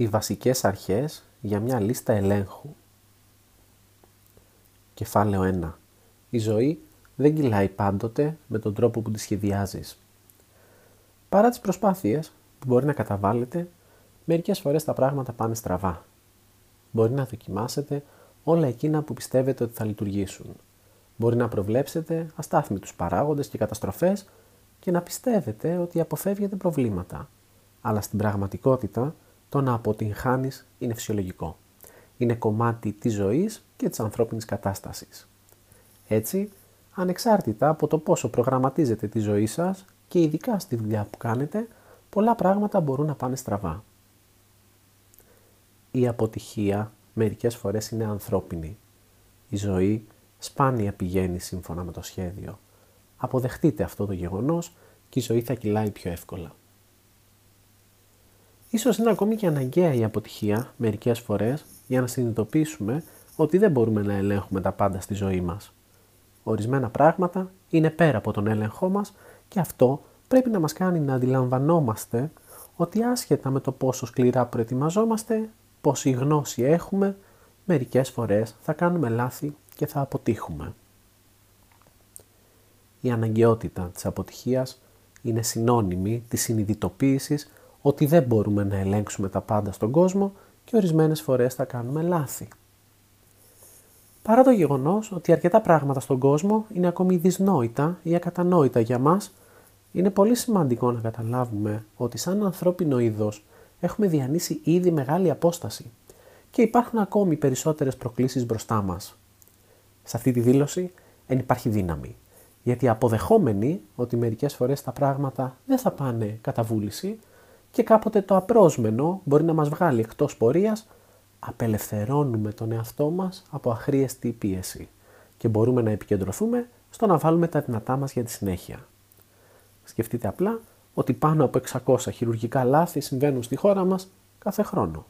Οι βασικές αρχές για μια λίστα ελέγχου. Κεφάλαιο 1. Η ζωή δεν κυλάει πάντοτε με τον τρόπο που τη σχεδιάζεις. Παρά τις προσπάθειες που μπορεί να καταβάλλετε, μερικές φορές τα πράγματα πάνε στραβά. Μπορεί να δοκιμάσετε όλα εκείνα που πιστεύετε ότι θα λειτουργήσουν. Μπορεί να προβλέψετε αστάθμιτους παράγοντες και καταστροφές και να πιστεύετε ότι αποφεύγετε προβλήματα. Αλλά στην πραγματικότητα το να αποτυγχάνεις είναι φυσιολογικό. Είναι κομμάτι της ζωής και της ανθρώπινης κατάστασης. Έτσι, ανεξάρτητα από το πόσο προγραμματίζετε τη ζωή σας και ειδικά στη δουλειά που κάνετε, πολλά πράγματα μπορούν να πάνε στραβά. Η αποτυχία μερικές φορές είναι ανθρώπινη. Η ζωή σπάνια πηγαίνει σύμφωνα με το σχέδιο. Αποδεχτείτε αυτό το γεγονός και η ζωή θα κυλάει πιο εύκολα. Ίσως είναι ακόμη και αναγκαία η αποτυχία μερικές φορές για να συνειδητοποιήσουμε ότι δεν μπορούμε να ελέγχουμε τα πάντα στη ζωή μας. Ορισμένα πράγματα είναι πέρα από τον έλεγχό μας και αυτό πρέπει να μας κάνει να αντιλαμβανόμαστε ότι άσχετα με το πόσο σκληρά προετοιμαζόμαστε, πόση γνώση έχουμε, μερικές φορές θα κάνουμε λάθη και θα αποτύχουμε. Η αναγκαιότητα της αποτυχίας είναι συνώνυμη της συνειδητοποίησης ότι δεν μπορούμε να ελέγξουμε τα πάντα στον κόσμο και ορισμένες φορές θα κάνουμε λάθη. Παρά το γεγονός ότι αρκετά πράγματα στον κόσμο είναι ακόμη δυσνόητα ή ακατανόητα για μας, είναι πολύ σημαντικό να καταλάβουμε ότι σαν ανθρώπινο είδος έχουμε διανύσει ήδη μεγάλη απόσταση και υπάρχουν ακόμη περισσότερες προκλήσεις μπροστά μας. Σε αυτή τη δήλωση δεν υπάρχει δύναμη, γιατί αποδεχόμενοι ότι μερικές φορές τα πράγματα δεν θα πάνε κατά βούληση και κάποτε το απρόσμενο μπορεί να μας βγάλει εκτός πορείας, απελευθερώνουμε τον εαυτό μας από αχρίαστη πίεση και μπορούμε να επικεντρωθούμε στο να βάλουμε τα δυνατά μας για τη συνέχεια. Σκεφτείτε απλά ότι πάνω από 600 χειρουργικά λάθη συμβαίνουν στη χώρα μας κάθε χρόνο.